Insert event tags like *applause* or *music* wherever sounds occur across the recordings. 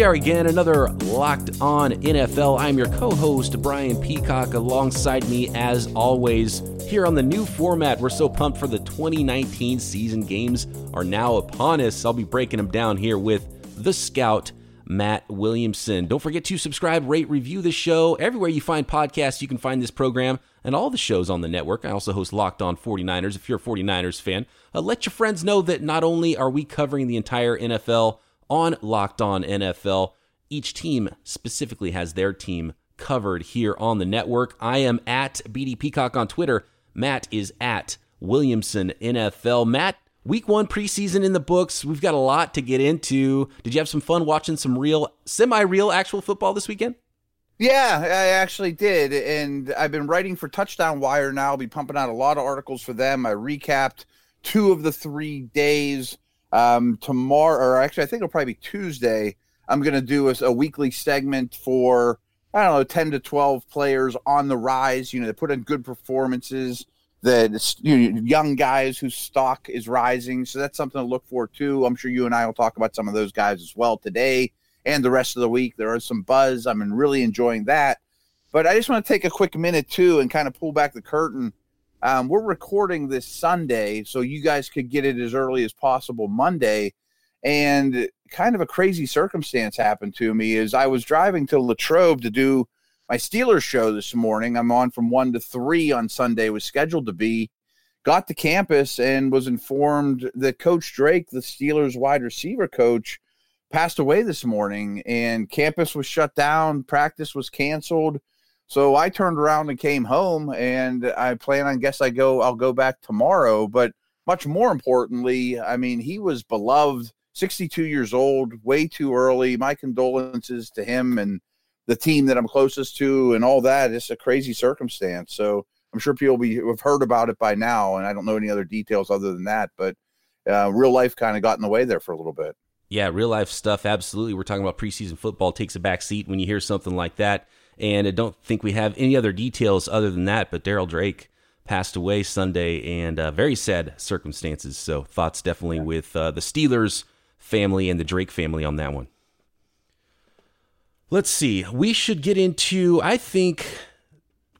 we are again, another Locked On NFL. I'm your co host, Brian Peacock. Alongside me, as always, here on the new format. We're so pumped for the 2019 season. Games are now upon us. I'll be breaking them down here with the scout, Matt Williamson. Don't forget to subscribe, rate, review the show. Everywhere you find podcasts, you can find this program and all the shows on the network. I also host Locked On 49ers. If you're a 49ers fan, uh, let your friends know that not only are we covering the entire NFL, on Locked On NFL. Each team specifically has their team covered here on the network. I am at BD Peacock on Twitter. Matt is at Williamson NFL. Matt, week one preseason in the books. We've got a lot to get into. Did you have some fun watching some real, semi real actual football this weekend? Yeah, I actually did. And I've been writing for Touchdown Wire now. I'll be pumping out a lot of articles for them. I recapped two of the three days um, tomorrow, or actually, I think it'll probably be Tuesday. I'm going to do a, a, weekly segment for I don't know, 10 to 12 players on the rise. You know, they put in good performances. The you know, young guys whose stock is rising, so that's something to look for too. I'm sure you and I will talk about some of those guys as well today and the rest of the week. There is some buzz. I'm really enjoying that. But I just want to take a quick minute too and kind of pull back the curtain um, we're recording this Sunday, so you guys could get it as early as possible Monday. And kind of a crazy circumstance happened to me is I was driving to Latrobe to do my Steelers show this morning. I'm on from one to three on Sunday, was scheduled to be. Got to campus and was informed that Coach Drake, the Steelers wide receiver coach, passed away this morning. And campus was shut down, practice was canceled so I turned around and came home, and I plan on guess I go. I'll go back tomorrow. But much more importantly, I mean, he was beloved. 62 years old, way too early. My condolences to him and the team that I'm closest to, and all that. It's a crazy circumstance. So I'm sure people be, have heard about it by now, and I don't know any other details other than that. But uh, real life kind of got in the way there for a little bit. Yeah, real life stuff. Absolutely. We're talking about preseason football takes a back seat when you hear something like that. And I don't think we have any other details other than that. But Darryl Drake passed away Sunday, and uh, very sad circumstances. So thoughts definitely yeah. with uh, the Steelers family and the Drake family on that one. Let's see. We should get into. I think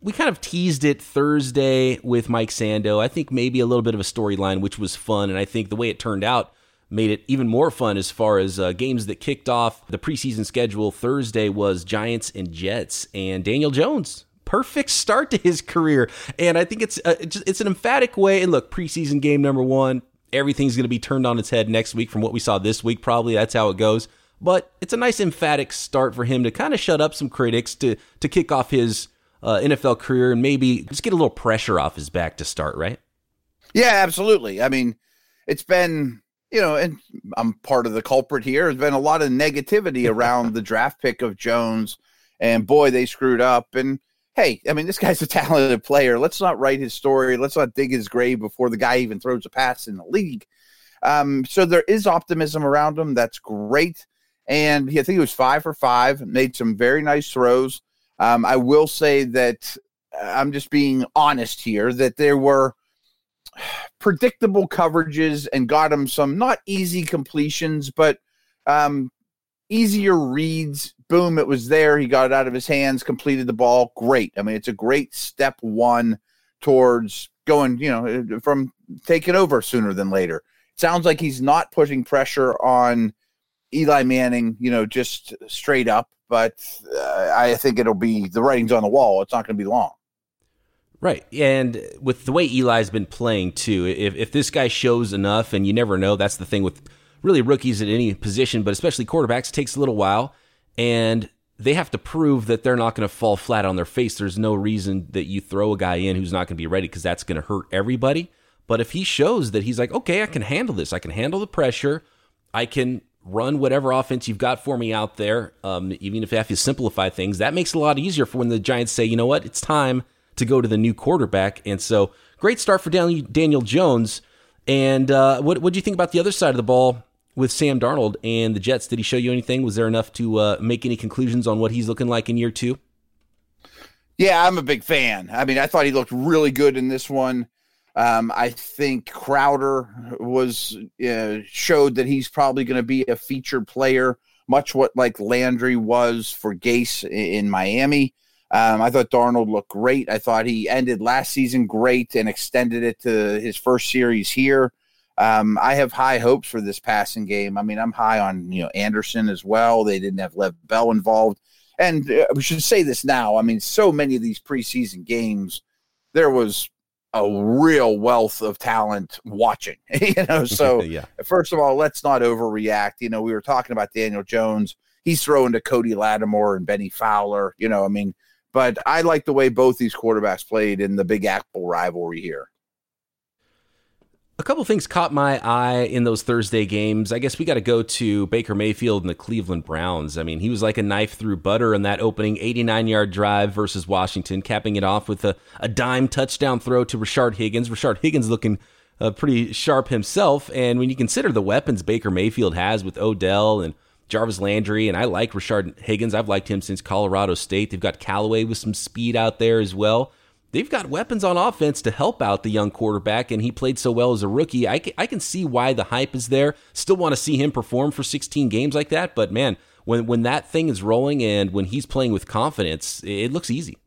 we kind of teased it Thursday with Mike Sando. I think maybe a little bit of a storyline, which was fun, and I think the way it turned out made it even more fun as far as uh, games that kicked off the preseason schedule. Thursday was Giants and Jets, and Daniel Jones. Perfect start to his career, and I think it's uh, it's an emphatic way. And look, preseason game number one, everything's going to be turned on its head next week from what we saw this week. Probably that's how it goes. But it's a nice emphatic start for him to kind of shut up some critics to to kick off his uh, NFL career and maybe just get a little pressure off his back to start. Right? Yeah, absolutely. I mean, it's been you know, and I'm part of the culprit here. There's been a lot of negativity around the draft pick of Jones, and boy, they screwed up. And hey, I mean, this guy's a talented player. Let's not write his story. Let's not dig his grave before the guy even throws a pass in the league. Um, so there is optimism around him. That's great. And I think he was five for five, made some very nice throws. Um, I will say that uh, I'm just being honest here that there were predictable coverages and got him some not easy completions, but um, easier reads. Boom, it was there. He got it out of his hands, completed the ball. Great. I mean, it's a great step one towards going, you know, from taking over sooner than later. sounds like he's not putting pressure on Eli Manning, you know, just straight up, but uh, I think it'll be the writing's on the wall. It's not going to be long. Right. And with the way Eli's been playing too, if, if this guy shows enough, and you never know, that's the thing with really rookies at any position, but especially quarterbacks, takes a little while. And they have to prove that they're not going to fall flat on their face. There's no reason that you throw a guy in who's not going to be ready because that's going to hurt everybody. But if he shows that he's like, okay, I can handle this, I can handle the pressure, I can run whatever offense you've got for me out there, um, even if you have to simplify things, that makes it a lot easier for when the Giants say, you know what, it's time to go to the new quarterback. And so, great start for Daniel Jones. And uh, what what do you think about the other side of the ball with Sam Darnold and the Jets? Did he show you anything? Was there enough to uh, make any conclusions on what he's looking like in year two? Yeah, I'm a big fan. I mean, I thought he looked really good in this one. Um, I think Crowder was uh, showed that he's probably going to be a featured player much what like Landry was for Gase in, in Miami. Um, I thought Darnold looked great. I thought he ended last season great and extended it to his first series here. Um, I have high hopes for this passing game. I mean, I'm high on you know Anderson as well. They didn't have Le'Veon Bell involved, and uh, we should say this now. I mean, so many of these preseason games, there was a real wealth of talent watching. *laughs* you know, so *laughs* yeah. first of all, let's not overreact. You know, we were talking about Daniel Jones. He's throwing to Cody Latimer and Bennie Fowler. You know, I mean but I like the way both these quarterbacks played in the Big Apple rivalry here. A couple things caught my eye in those Thursday games. I guess we got to go to Baker Mayfield and the Cleveland Browns. I mean, he was like a knife through butter in that opening 89 yard drive versus Washington, capping it off with a, a dime touchdown throw to Rashard Higgins. Rashard Higgins looking uh, pretty sharp himself. And when you consider the weapons Baker Mayfield has with Odell and Jarvis Landry, and I like Rashard Higgins. I've liked him since Colorado State. They've got Callaway with some speed out there as well. They've got weapons on offense to help out the young quarterback, and he played so well as a rookie. I can, I can see why the hype is there. Still want to see him perform for 16 games like that, but man, when when that thing is rolling and when he's playing with confidence, it looks easy.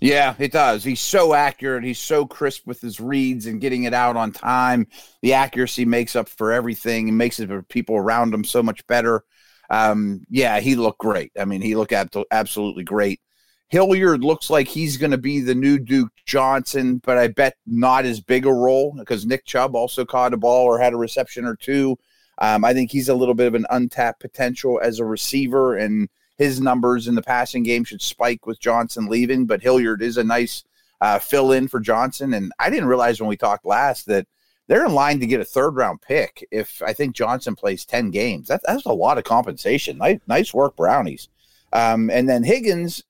Yeah, it does. He's so accurate. He's so crisp with his reads and getting it out on time. The accuracy makes up for everything and makes it for people around him so much better um, yeah, he looked great. I mean, he looked ab- absolutely great. Hilliard looks like he's going to be the new Duke Johnson, but I bet not as big a role because Nick Chubb also caught a ball or had a reception or two. Um, I think he's a little bit of an untapped potential as a receiver, and his numbers in the passing game should spike with Johnson leaving. But Hilliard is a nice uh, fill in for Johnson. And I didn't realize when we talked last that – they're in line to get a third round pick if I think Johnson plays 10 games. That, that's a lot of compensation. Nice, nice work, Brownies. Um, and then Higgins,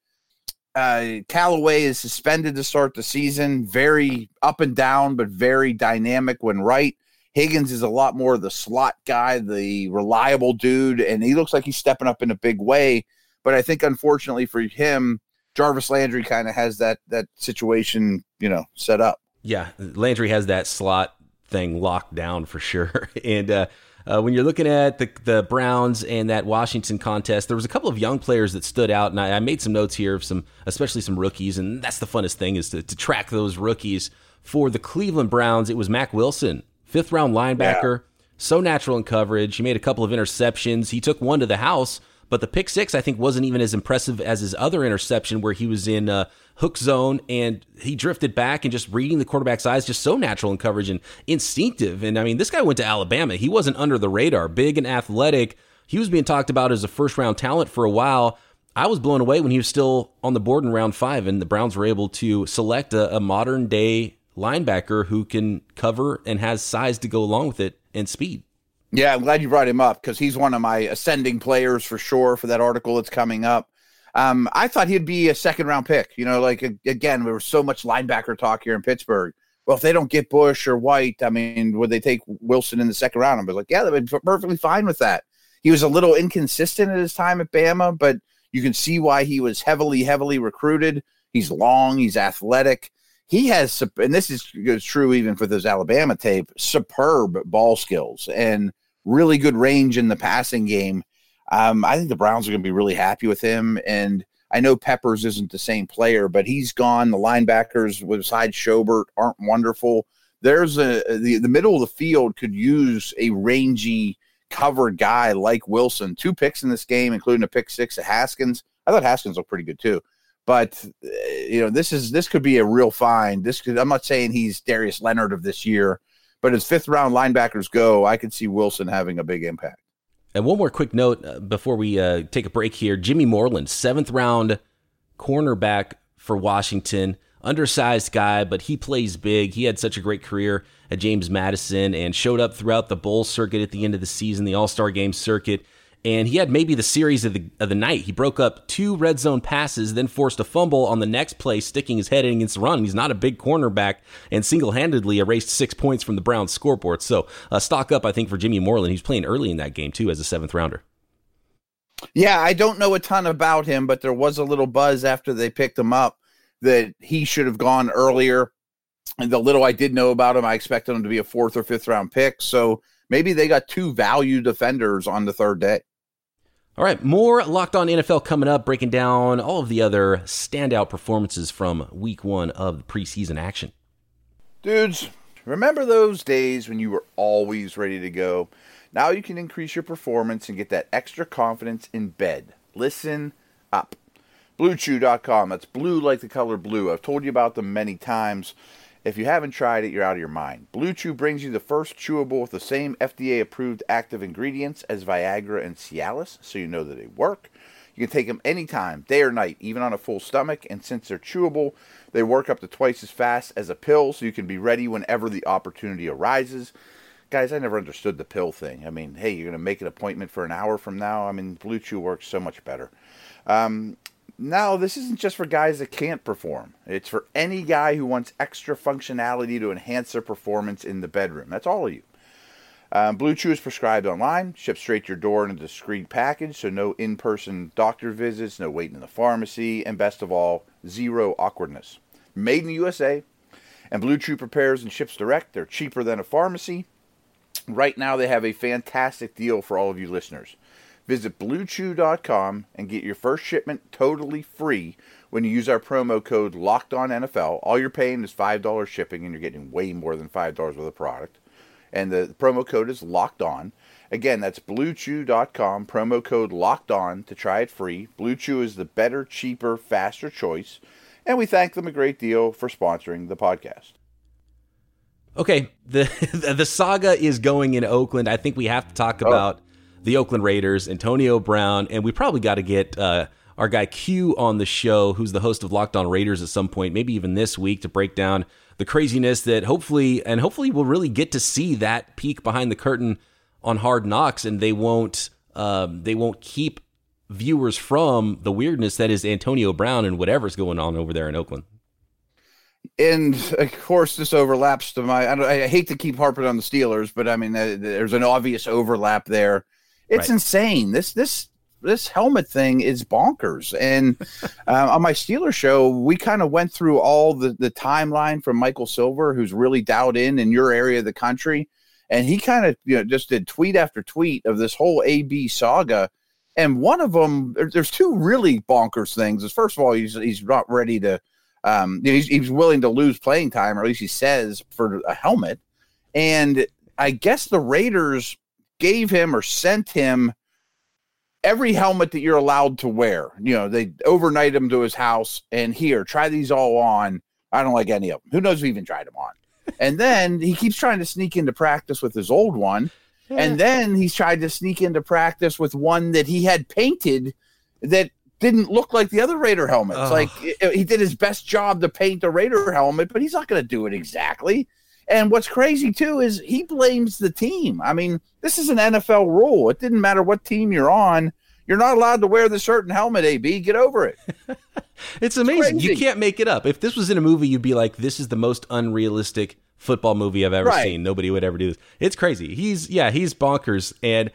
uh, Callaway is suspended to start the season. Very up and down, but very dynamic when right. Higgins is a lot more the slot guy, the reliable dude, and he looks like he's stepping up in a big way. But I think, unfortunately for him, Jarvis Landry kind of has that that situation, you know, set up. Yeah, Landry has that slot thing locked down for sure. *laughs* and uh, uh, when you're looking at the the Browns and that Washington contest, there was a couple of young players that stood out, and I, I made some notes here of some, especially some rookies, and that's the funnest thing is to, to track those rookies. For the Cleveland Browns, it was Mack Wilson, fifth round linebacker, yeah. so natural in coverage. He made a couple of interceptions. He took one to the house, but the pick six I think wasn't even as impressive as his other interception where he was in uh, hook zone and he drifted back and just reading the quarterback's eyes, just so natural in coverage and instinctive. And I mean, this guy went to Alabama. He wasn't under the radar, big and athletic. He was being talked about as a first round talent for a while. I was blown away when he was still on the board in round five, and the Browns were able to select a, a modern day linebacker who can cover and has size to go along with it and speed. Yeah, I'm glad you brought him up because he's one of my ascending players for sure for that article that's coming up. Um, I thought he'd be a second round pick. You know, like again, there was so much linebacker talk here in Pittsburgh. Well, if they don't get Bush or White, I mean, would they take Wilson in the second round? I was like, yeah, they'd be perfectly fine with that. He was a little inconsistent at his time at Bama, but you can see why he was heavily, heavily recruited. He's long, he's athletic. He has, and this is, is true even for those Alabama tape, superb ball skills and really good range in the passing game. Um, I think the Browns are going to be really happy with him. And I know Peppers isn't the same player, but he's gone. The linebackers besides Schobert aren't wonderful. There's a the, the middle of the field could use a rangy covered guy like Wilson. Two picks in this game, including a pick six at Haskins. I thought Haskins looked pretty good too. But uh, you know, this is this could be a real find. This could, I'm not saying he's Darius Leonard of this year, but as fifth round linebackers go, I could see Wilson having a big impact. And one more quick note uh, before we uh, take a break here Jimmy Moreland, seventh round cornerback for Washington. Undersized guy, but he plays big. He had such a great career at James Madison and showed up throughout the bowl circuit at the end of the season, the All Star game circuit and he had maybe the series of the of the night. He broke up two red zone passes, then forced a fumble on the next play, sticking his head in against the run. He's not a big cornerback, and single handedly erased six points from the Browns scoreboard. So uh, stock up, I think, for Jimmy Moreland. He's playing early in that game too as a seventh rounder. Yeah, I don't know a ton about him, but there was a little buzz after they picked him up that he should have gone earlier. And the little I did know about him, I expected him to be a fourth or fifth round pick. So maybe they got two value defenders on the third day. All right, more Locked On NFL coming up, breaking down all of the other standout performances from week one of the preseason action. Dudes, remember those days when you were always ready to go? Now you can increase your performance and get that extra confidence in bed. Listen up. BlueChew.com. That's blue like the color blue. I've told you about them many times. If you haven't tried it, you're out of your mind. Blue Chew brings you the first chewable with the same FDA approved active ingredients as Viagra and Cialis, so you know that they work. You can take them anytime, day or night, even on a full stomach, and since they're chewable, they work up to twice as fast as a pill, so you can be ready whenever the opportunity arises. Guys, I never understood the pill thing. I mean, hey, you're going to make an appointment for an hour from now? I mean, Blue Chew works so much better. Um, now, this isn't just for guys that can't perform. It's for any guy who wants extra functionality to enhance their performance in the bedroom. That's all of you. Um, Blue Chew is prescribed online, shipped straight to your door in a discreet package, so no in person doctor visits, no waiting in the pharmacy, and best of all, zero awkwardness. Made in the USA, and Blue Chew prepares and ships direct. They're cheaper than a pharmacy. Right now, they have a fantastic deal for all of you listeners. Visit bluechew.com and get your first shipment totally free when you use our promo code Locked On NFL. All you're paying is $5 shipping, and you're getting way more than $5 worth of product. And the promo code is Locked On. Again, that's bluechew.com, promo code Locked On to try it free. Blue Chew is the better, cheaper, faster choice. And we thank them a great deal for sponsoring the podcast. Okay, the *laughs* the saga is going in Oakland. I think we have to talk oh. about the Oakland Raiders, Antonio Brown, and we probably got to get uh, our guy Q on the show, who's the host of Locked On Raiders at some point, maybe even this week, to break down the craziness that hopefully and hopefully we'll really get to see that peek behind the curtain on Hard Knocks, and they won't um, they won't keep viewers from the weirdness that is Antonio Brown and whatever's going on over there in Oakland. And of course, this overlaps to my. I, I hate to keep harping on the Steelers, but I mean, uh, there's an obvious overlap there it's right. insane. This this this helmet thing is bonkers. And *laughs* uh, on my Steeler show, we kind of went through all the the timeline from Michael Silver, who's really dialed in in your area of the country, and he kind of you know just did tweet after tweet of this whole AB saga. And one of them, there's two really bonkers things. Is first of all, he's he's not ready to, um, he's, he's willing to lose playing time, or at least he says for a helmet. And I guess the Raiders gave him or sent him every helmet that you're allowed to wear. You know, they overnight him to his house and here, try these all on. I don't like any of them. Who knows if he even tried them on? and then he keeps trying to sneak into practice with his old one. And then he's tried to sneak into practice with one that he had painted that didn't look like the other Raider helmets. Oh. Like he did his best job to paint the Raider helmet, but he's not going to do it exactly. And what's crazy too is he blames the team. I mean, this is an NFL rule. It didn't matter what team you're on. You're not allowed to wear the shirt and helmet, AB. Get over it. *laughs* it's amazing. It's you can't make it up. If this was in a movie, you'd be like, this is the most unrealistic football movie I've ever right. seen. Nobody would ever do this. It's crazy. He's, yeah, he's bonkers. And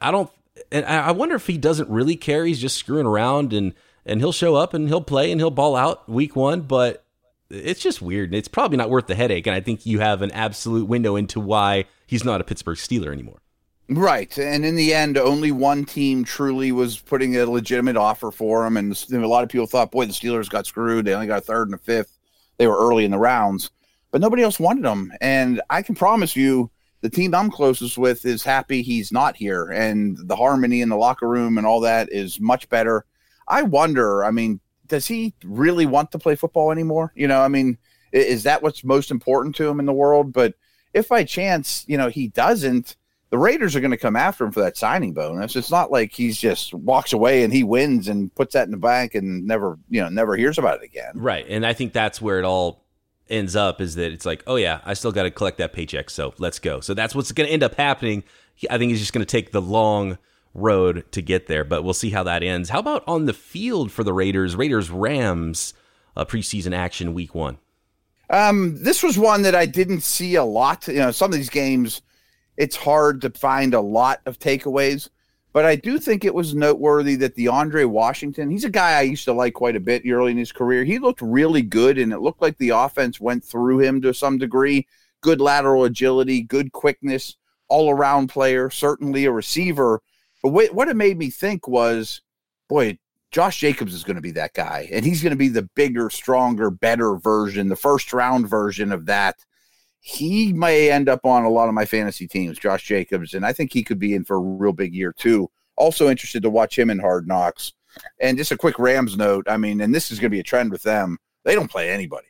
I don't, and I wonder if he doesn't really care. He's just screwing around and, and he'll show up and he'll play and he'll ball out week one. But it's just weird. It's probably not worth the headache. And I think you have an absolute window into why he's not a Pittsburgh Steeler anymore. Right. And in the end, only one team truly was putting a legitimate offer for him. And a lot of people thought, boy, the Steelers got screwed. They only got a third and a fifth. They were early in the rounds, but nobody else wanted him. And I can promise you, the team I'm closest with is happy he's not here. And the harmony in the locker room and all that is much better. I wonder, I mean, does he really want to play football anymore? You know, I mean, is that what's most important to him in the world? But if by chance, you know, he doesn't, the Raiders are going to come after him for that signing bonus. It's not like he's just walks away and he wins and puts that in the bank and never, you know, never hears about it again. Right. And I think that's where it all ends up is that it's like, oh yeah, I still got to collect that paycheck, so let's go. So that's what's going to end up happening. I think he's just going to take the long road to get there, but we'll see how that ends. How about on the field for the Raiders? Raiders Rams uh, preseason action week one. Um, this was one that I didn't see a lot. You know, some of these games, it's hard to find a lot of takeaways, but I do think it was noteworthy that DeAndre Washington, he's a guy I used to like quite a bit early in his career. He looked really good, and it looked like the offense went through him to some degree. Good lateral agility, good quickness, all around player, certainly a receiver But what it made me think was, boy, Josh Jacobs is going to be that guy, and he's going to be the bigger, stronger, better version, the first round version of that. He may end up on a lot of my fantasy teams, Josh Jacobs, and I think he could be in for a real big year too. Also interested to watch him in Hard Knocks. And just a quick Rams note. I mean, and this is going to be a trend with them. They don't play anybody.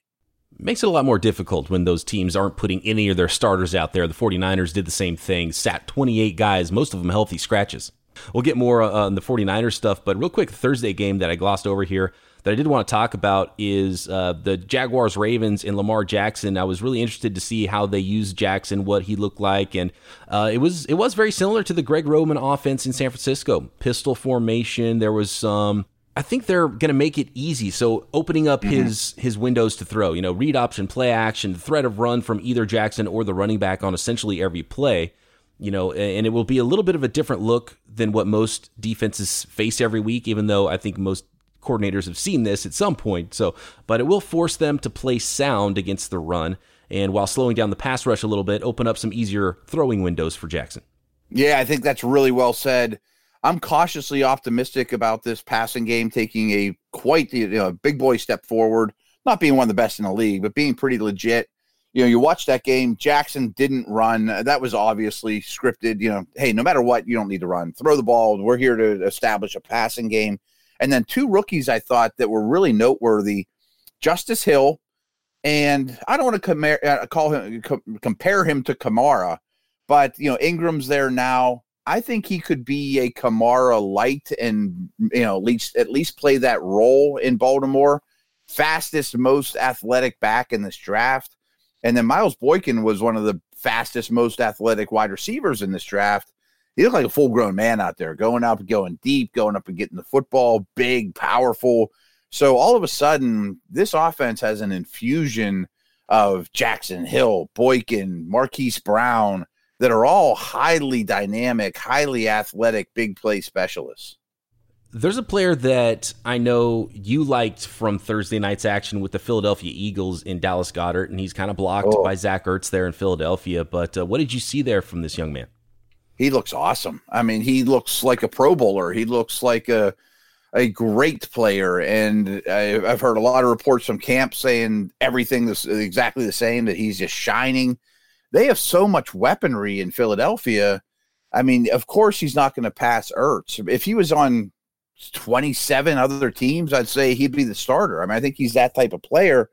Makes it a lot more difficult when those teams aren't putting any of their starters out there. The 49ers did the same thing, sat 28 guys, most of them healthy scratches. We'll get more uh, on the 49ers stuff, but real quick, Thursday game that I glossed over here that I did want to talk about is uh, the Jaguars Ravens and Lamar Jackson. I was really interested to see how they used Jackson, what he looked like, and uh, it was it was very similar to the Greg Roman offense in San Francisco. Pistol formation. There was some. I think they're going to make it easy. So opening up mm-hmm. his his windows to throw, you know, read option, play action, the threat of run from either Jackson or the running back on essentially every play you know, and it will be a little bit of a different look than what most defenses face every week, even though I think most coordinators have seen this at some point. So, but it will force them to play sound against the run, and while slowing down the pass rush a little bit, open up some easier throwing windows for Jackson. Yeah, I think that's really well said. I'm cautiously optimistic about this passing game taking a quite you know big boy step forward. Not being one of the best in the league, but being pretty legit you know, you watch that game. Jackson didn't run. That was obviously scripted. You know, hey, no matter what, you don't need to run. Throw the ball. We're here to establish a passing game. And then two rookies I thought that were really noteworthy: Justice Hill, and I don't want to compare, uh, call him co- compare him to Kamara, but you know, Ingram's there now. I think he could be a Kamara light, and you know, at least at least play that role in Baltimore. Fastest, most athletic back in this draft and then Miles Boykin was one of the fastest, most athletic wide receivers in this draft. He looked like a full grown man out there, going up, going deep, going up and getting the football, big, powerful. So all of a sudden, this offense has an infusion of Jackson Hill, Boykin, Marquise Brown that are all highly dynamic, highly athletic, big play specialists. There's a player that I know you liked from Thursday night's action with the Philadelphia Eagles in Dallas Goedert, and he's kind of blocked oh. by Zach Ertz there in Philadelphia. But uh, what did you see there from this young man? He looks awesome. I mean, he looks like a Pro Bowler. He looks like a a great player, and I, I've heard a lot of reports from camp saying everything is exactly the same. That he's just shining. They have so much weaponry in Philadelphia. I mean, of course, he's not going to pass Ertz. If he was on 27 other teams, I'd say he'd be the starter. I mean, I think he's that type of player.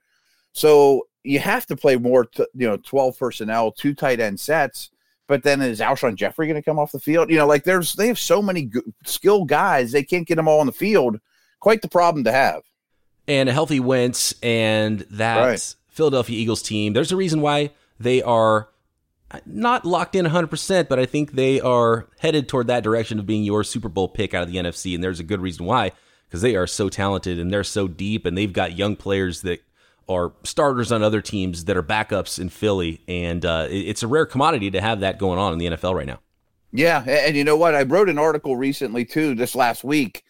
So you have to play more, t- you know, 12 personnel, two tight end sets. But then is Alshon Jeffery going to come off the field? You know, like there's, they have so many g- skilled guys, they can't get them all on the field. Quite the problem to have. And a healthy Wentz and that right. Philadelphia Eagles team, there's a reason why they are not locked in 100%, but I think they are headed toward that direction of being your Super Bowl pick out of the NFC. And there's a good reason why, because they are so talented and they're so deep, and they've got young players that are starters on other teams that are backups in Philly. And uh, it's a rare commodity to have that going on in the NFL right now. Yeah. And you know what? I wrote an article recently, too, just last week.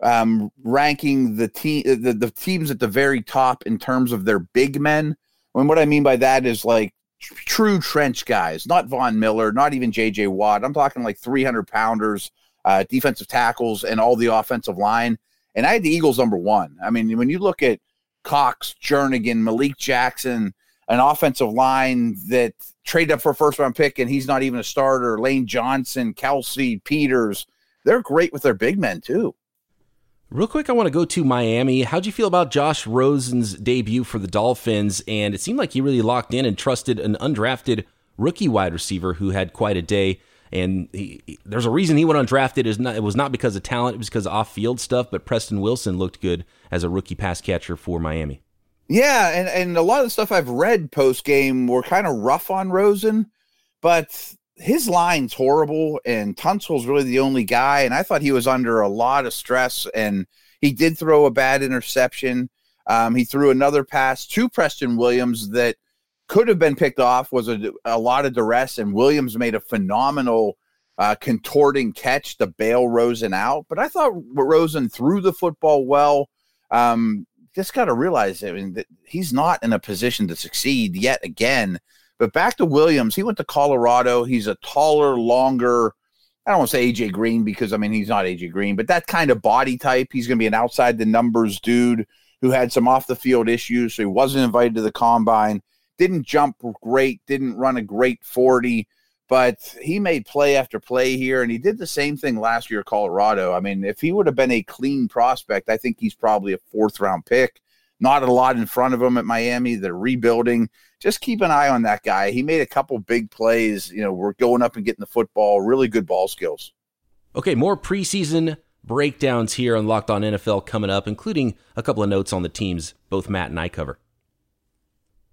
Um, ranking the team, the, the teams at the very top in terms of their big men. And what I mean by that is like true trench guys, not Von Miller, not even J.J. Watt. I'm talking like 300 pounders, uh, defensive tackles, and all the offensive line. And I had the Eagles number one. I mean, when you look at Cox, Jernigan, Malik Jackson, an offensive line that traded up for a first round pick and he's not even a starter, Lane Johnson, Kelce, Peters, they're great with their big men too. Real quick, I want to go to Miami. How'd you feel about Josh Rosen's debut for the Dolphins? And it seemed like he really locked in and trusted an undrafted rookie wide receiver who had quite a day. And he, there's a reason he went undrafted. Is not it was not because of talent; it was because of off-field stuff. But Preston Wilson looked good as a rookie pass catcher for Miami. Yeah, and and a lot of the stuff I've read post game were kind of rough on Rosen, but his line's horrible, and Tunsil's really the only guy. And I thought he was under a lot of stress, and he did throw a bad interception. Um, he threw another pass to Preston Williams that could have been picked off. Was a, a lot of duress, and Williams made a phenomenal uh, contorting catch to bail Rosen out. But I thought Rosen threw the football well. Um, just got to realize, I mean, that he's not in a position to succeed yet again but back to Williams, he went to Colorado. He's a taller, longer, I don't want to say AJ Green because I mean he's not AJ Green, but that kind of body type. He's going to be an outside the numbers dude who had some off the field issues, so he wasn't invited to the combine. Didn't jump great, didn't run a great forty, but he made play after play here, and he did the same thing last year at Colorado. I mean, if he would have been a clean prospect, I think he's probably a fourth round pick. Not a lot in front of him at Miami. They're rebuilding just keep an eye on that guy. He made a couple big plays. You know, we're going up and getting the football. Really good ball skills. Okay, more preseason breakdowns here on Locked On NFL coming up, including a couple of notes on the teams both Matt and I cover.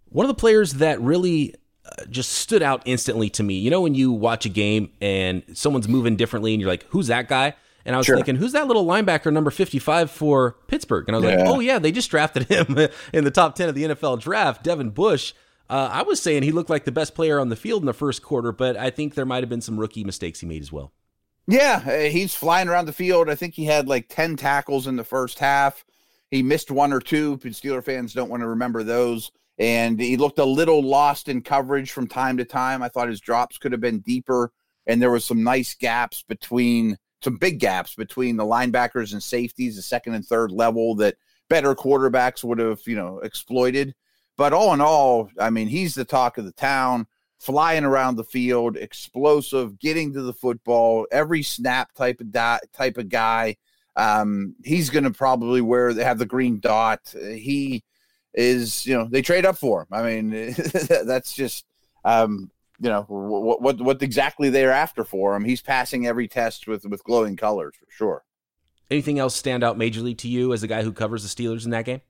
One of the players that really uh, just stood out instantly to me, you know, when you watch a game and someone's moving differently and you're like, who's that guy? And I was sure. thinking, who's that little linebacker number 55 for Pittsburgh? And I was yeah. like, oh, yeah, they just drafted him *laughs* in the top 10 of the NFL draft, Devin Bush. Uh, I was saying he looked like the best player on the field in the first quarter, but I think there might have been some rookie mistakes he made as well. Yeah, uh, he's flying around the field. I think he had like 10 tackles in the first half. He missed one or two. Steeler fans don't want to remember those. And he looked a little lost in coverage from time to time. I thought his drops could have been deeper. And there was some nice gaps between, some big gaps between the linebackers and safeties, the second and third level that better quarterbacks would have, you know, exploited. But all in all, I mean, he's the talk of the town, flying around the field, explosive, getting to the football, every snap type of di- type of guy. Um, he's going to probably wear have the green dot. He is, you know, they trade up for him. I mean, *laughs* that's just, um, you know, what, what what exactly they're after for him. He's passing every test with with glowing colors for sure. Anything else stand out majorly to you as a guy who covers the Steelers in that game?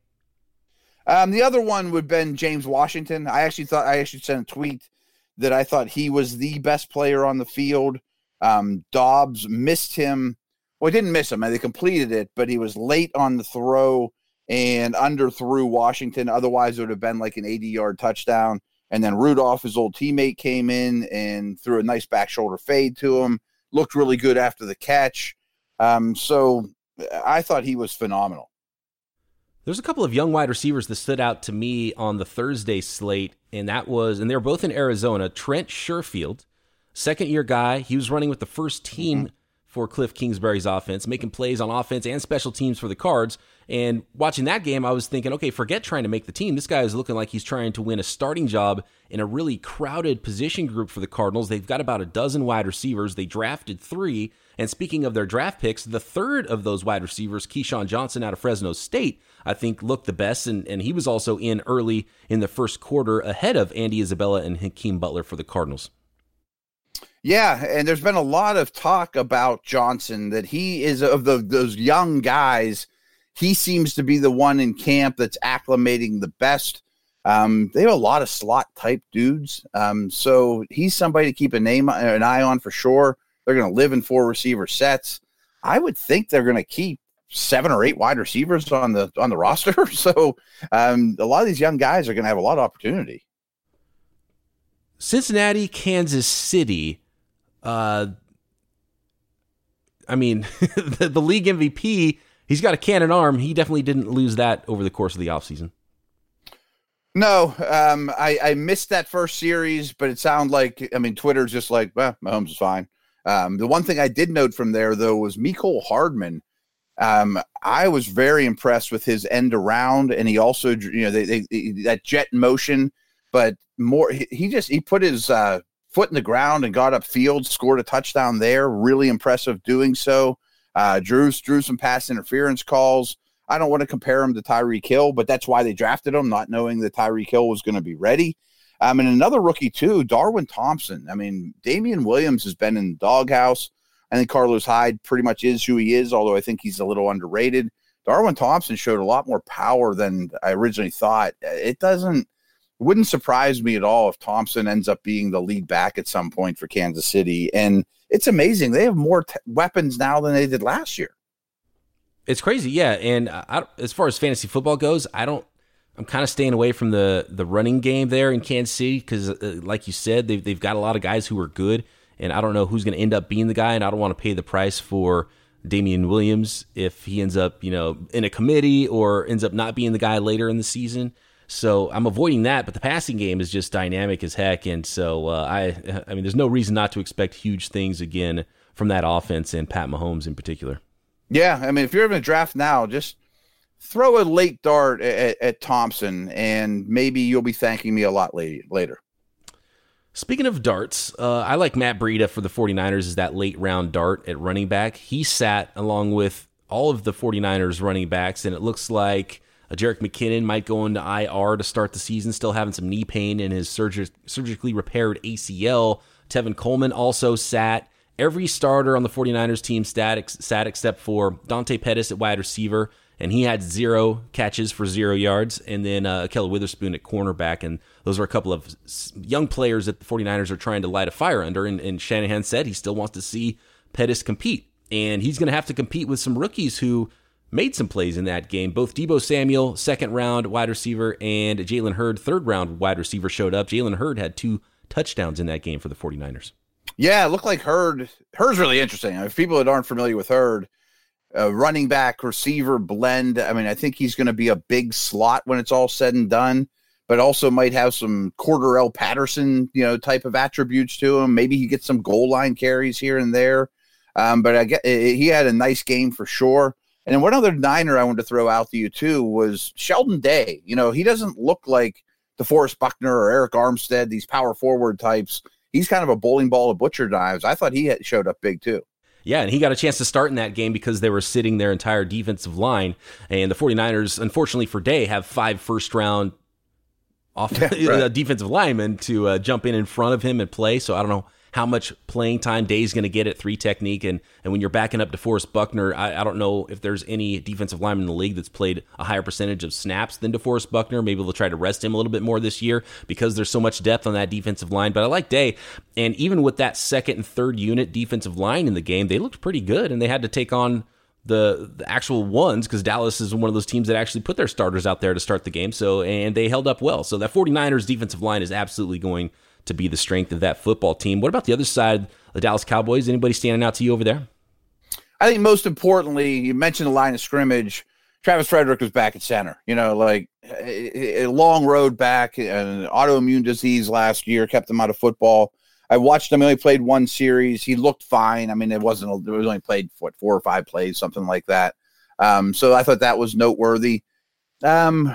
Um, the other one would have been James Washington. I actually thought I actually sent a tweet that I thought he was the best player on the field. Um, Dobbs missed him. Well, he didn't miss him. They completed it, but he was late on the throw and underthrew Washington. Otherwise, it would have been like an 80 yard touchdown. And then Rudolph, his old teammate, came in and threw a nice back shoulder fade to him. Looked really good after the catch. Um, so I thought he was phenomenal. There's a couple of young wide receivers that stood out to me on the Thursday slate, and that was, and they're both in Arizona. Trent Sherfield, second year guy. He was running with the first team mm-hmm. for Cliff Kingsbury's offense, making plays on offense and special teams for the Cards. And watching that game, I was thinking, okay, forget trying to make the team. This guy is looking like he's trying to win a starting job in a really crowded position group for the Cardinals. They've got about a dozen wide receivers. They drafted three. And speaking of their draft picks, the third of those wide receivers, KeeSean Johnson out of Fresno State, I think looked the best. And, and he was also in early in the first quarter ahead of Andy Isabella and Hakeem Butler for the Cardinals. Yeah, and there's been a lot of talk about Johnson that he is of the those young guys he seems to be the one in camp that's acclimating the best. Um, they have a lot of slot type dudes, um, so he's somebody to keep a name an eye on for sure. They're going to live in four receiver sets. I would think they're going to keep seven or eight wide receivers on the on the *laughs* roster. So um, a lot of these young guys are going to have a lot of opportunity. Cincinnati, Kansas City. Uh, I mean, *laughs* the, the league MVP he's got a cannon arm. He definitely didn't lose that over the course of the offseason. No, um, I, I missed that first series, but it sounded like I mean Twitter's just like, well, Mahomes is fine. Um, the one thing I did note from there though was Mecole Hardman. Um, I was very impressed with his end around, and he also, you know, they, they that jet motion, but more he, he just he put his uh, foot in the ground and got up field, scored a touchdown there. Really impressive doing so. Uh, drew drew some pass interference calls. I don't want to compare him to Tyreek Hill, but that's why they drafted him, not knowing that Tyreek Hill was going to be ready. Um, and another rookie too, Darwin Thompson. I mean, Damien Williams has been in the doghouse. I think Carlos Hyde pretty much is who he is, although I think he's a little underrated. Darwin Thompson showed a lot more power than I originally thought. It doesn't wouldn't surprise me at all if Thompson ends up being the lead back at some point for Kansas City. And it's amazing. They have more t- weapons now than they did last year. It's crazy, yeah. And I, as far as fantasy football goes, I don't. I'm kind of staying away from the the running game there in Kansas City because, uh, like you said, they've they've got a lot of guys who are good, and I don't know who's going to end up being the guy, and I don't want to pay the price for Damien Williams if he ends up, you know, in a committee or ends up not being the guy later in the season. So I'm avoiding that, but the passing game is just dynamic as heck, and so uh, I, I mean, there's no reason not to expect huge things again from that offense and Pat Mahomes in particular. Yeah, I mean, if you're in a draft now, just throw a late dart at, at Thompson, and maybe you'll be thanking me a lot later. Speaking of darts, uh, I like Matt Breida for the 49ers as that late round dart at running back. He sat along with all of the 49ers running backs, and it looks like uh, Jerick McKinnon might go into IR to start the season, still having some knee pain in his surg- surgically repaired ACL. Tevin Coleman also sat. Every starter on the 49ers team sat, sat except for Dante Pettis at wide receiver, and he had zero catches for zero yards. And then uh, Ahkello Witherspoon at cornerback. And those are a couple of young players that the 49ers are trying to light a fire under. And, and Shanahan said he still wants to see Pettis compete. And he's going to have to compete with some rookies who made some plays in that game. Both Deebo Samuel, second round wide receiver, and Jalen Hurd, third round wide receiver, showed up. Jalen Hurd had two touchdowns in that game for the 49ers. Yeah, it looked like Hurd. Hurd's really interesting. If people that aren't familiar with Hurd, uh, running back, receiver blend. I mean, I think he's going to be a big slot when it's all said and done, but also might have some Cordarrelle Patterson, you know, type of attributes to him. Maybe he gets some goal line carries here and there. Um, but I get he had a nice game for sure. And one other Niner I wanted to throw out to you too was Sheldon Day. You know, he doesn't look like DeForest Buckner or Arik Armstead, these power forward types. He's kind of a bowling ball of butcher knives. I thought he had showed up big too. Yeah, and he got a chance to start in that game because they were sitting their entire defensive line. And the 49ers, unfortunately for Day, have five first round off *laughs* yeah, *laughs* right. defensive linemen to uh, jump in in front of him and play. So I don't know how much playing time Day's going to get at three technique. And, and when you're backing up DeForest Buckner, I, I don't know if there's any defensive lineman in the league that's played a higher percentage of snaps than DeForest Buckner. Maybe they'll try to rest him a little bit more this year because there's so much depth on that defensive line. But I like Day. And even with that second and third unit defensive line in the game, they looked pretty good and they had to take on the, the actual ones because Dallas is one of those teams that actually put their starters out there to start the game. So, and they held up well. So that 49ers defensive line is absolutely going to be the strength of that football team. What about the other side, the Dallas Cowboys? Anybody standing out to you over there? I think most importantly, you mentioned the line of scrimmage. Travis Frederick was back at center. You know, like a long road back, an autoimmune disease last year kept him out of football. I watched him. He only played one series. He looked fine. I mean, it wasn't. It was only played what four or five plays, something like that. Um, so I thought that was noteworthy. Um,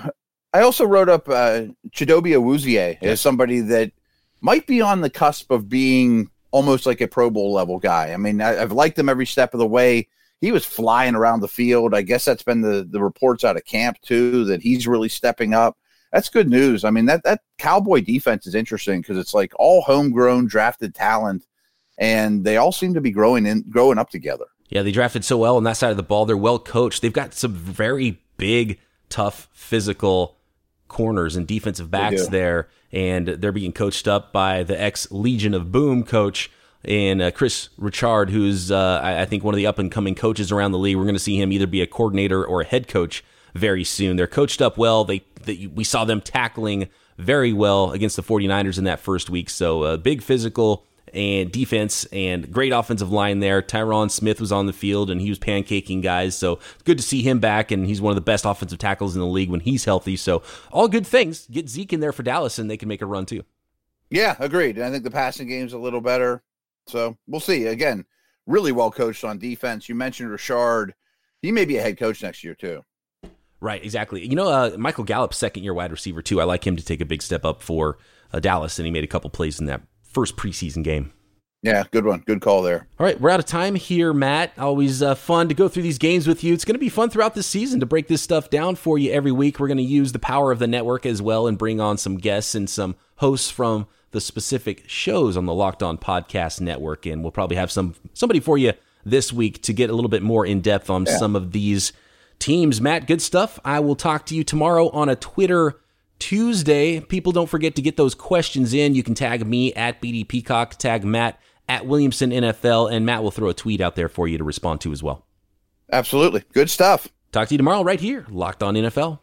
I also wrote up uh, Chidobe Awuzie as somebody that might be on the cusp of being almost like a Pro Bowl level guy. I mean, I, have liked him every step of the way. He was flying around the field. I guess that's been the the reports out of camp too that he's really stepping up. That's good news. I mean, that that Cowboy defense is interesting because it's like all homegrown drafted talent, and they all seem to be growing in growing up together. Yeah, they drafted so well on that side of the ball. They're well coached. They've got some very big, tough, physical corners and defensive backs there, and they're being coached up by the ex Legion of Boom coach and uh, Kris Richard, who's uh, I, I, think one of the up and coming coaches around the league. We're going to see him either be a coordinator or a head coach very soon. They're coached up well. They, they we saw them tackling very well against the 49ers in that first week. So a uh, big physical and defense and great offensive line there. Tyron Smith was on the field and he was pancaking guys. So good to see him back. And he's one of the best offensive tackles in the league when he's healthy. So all good things. Get Zeke in there for Dallas and they can make a run too. Yeah, agreed. I think the passing game's a little better. So we'll see. Again, really well coached on defense. You mentioned Richard. He may be a head coach next year too. Right, exactly. You know, uh, Michael Gallup, second year wide receiver too. I like him to take a big step up for uh, Dallas, and he made a couple plays in that first preseason game. Yeah, good one. Good call there. All right, we're out of time here, Matt. Always uh, fun to go through these games with you. It's going to be fun throughout the season to break this stuff down for you every week. We're going to use the power of the network as well and bring on some guests and some hosts from the specific shows on the Locked On Podcast Network, and we'll probably have some somebody for you this week to get a little bit more in depth on yeah. some of these teams. Matt, good stuff. I will talk to you tomorrow on a Twitter Tuesday. People don't forget to get those questions in. You can tag me at BD Peacock, tag Matt at Williamson NFL, and Matt will throw a tweet out there for you to respond to as well. Absolutely. Good stuff. Talk to you tomorrow right here, Locked On NFL.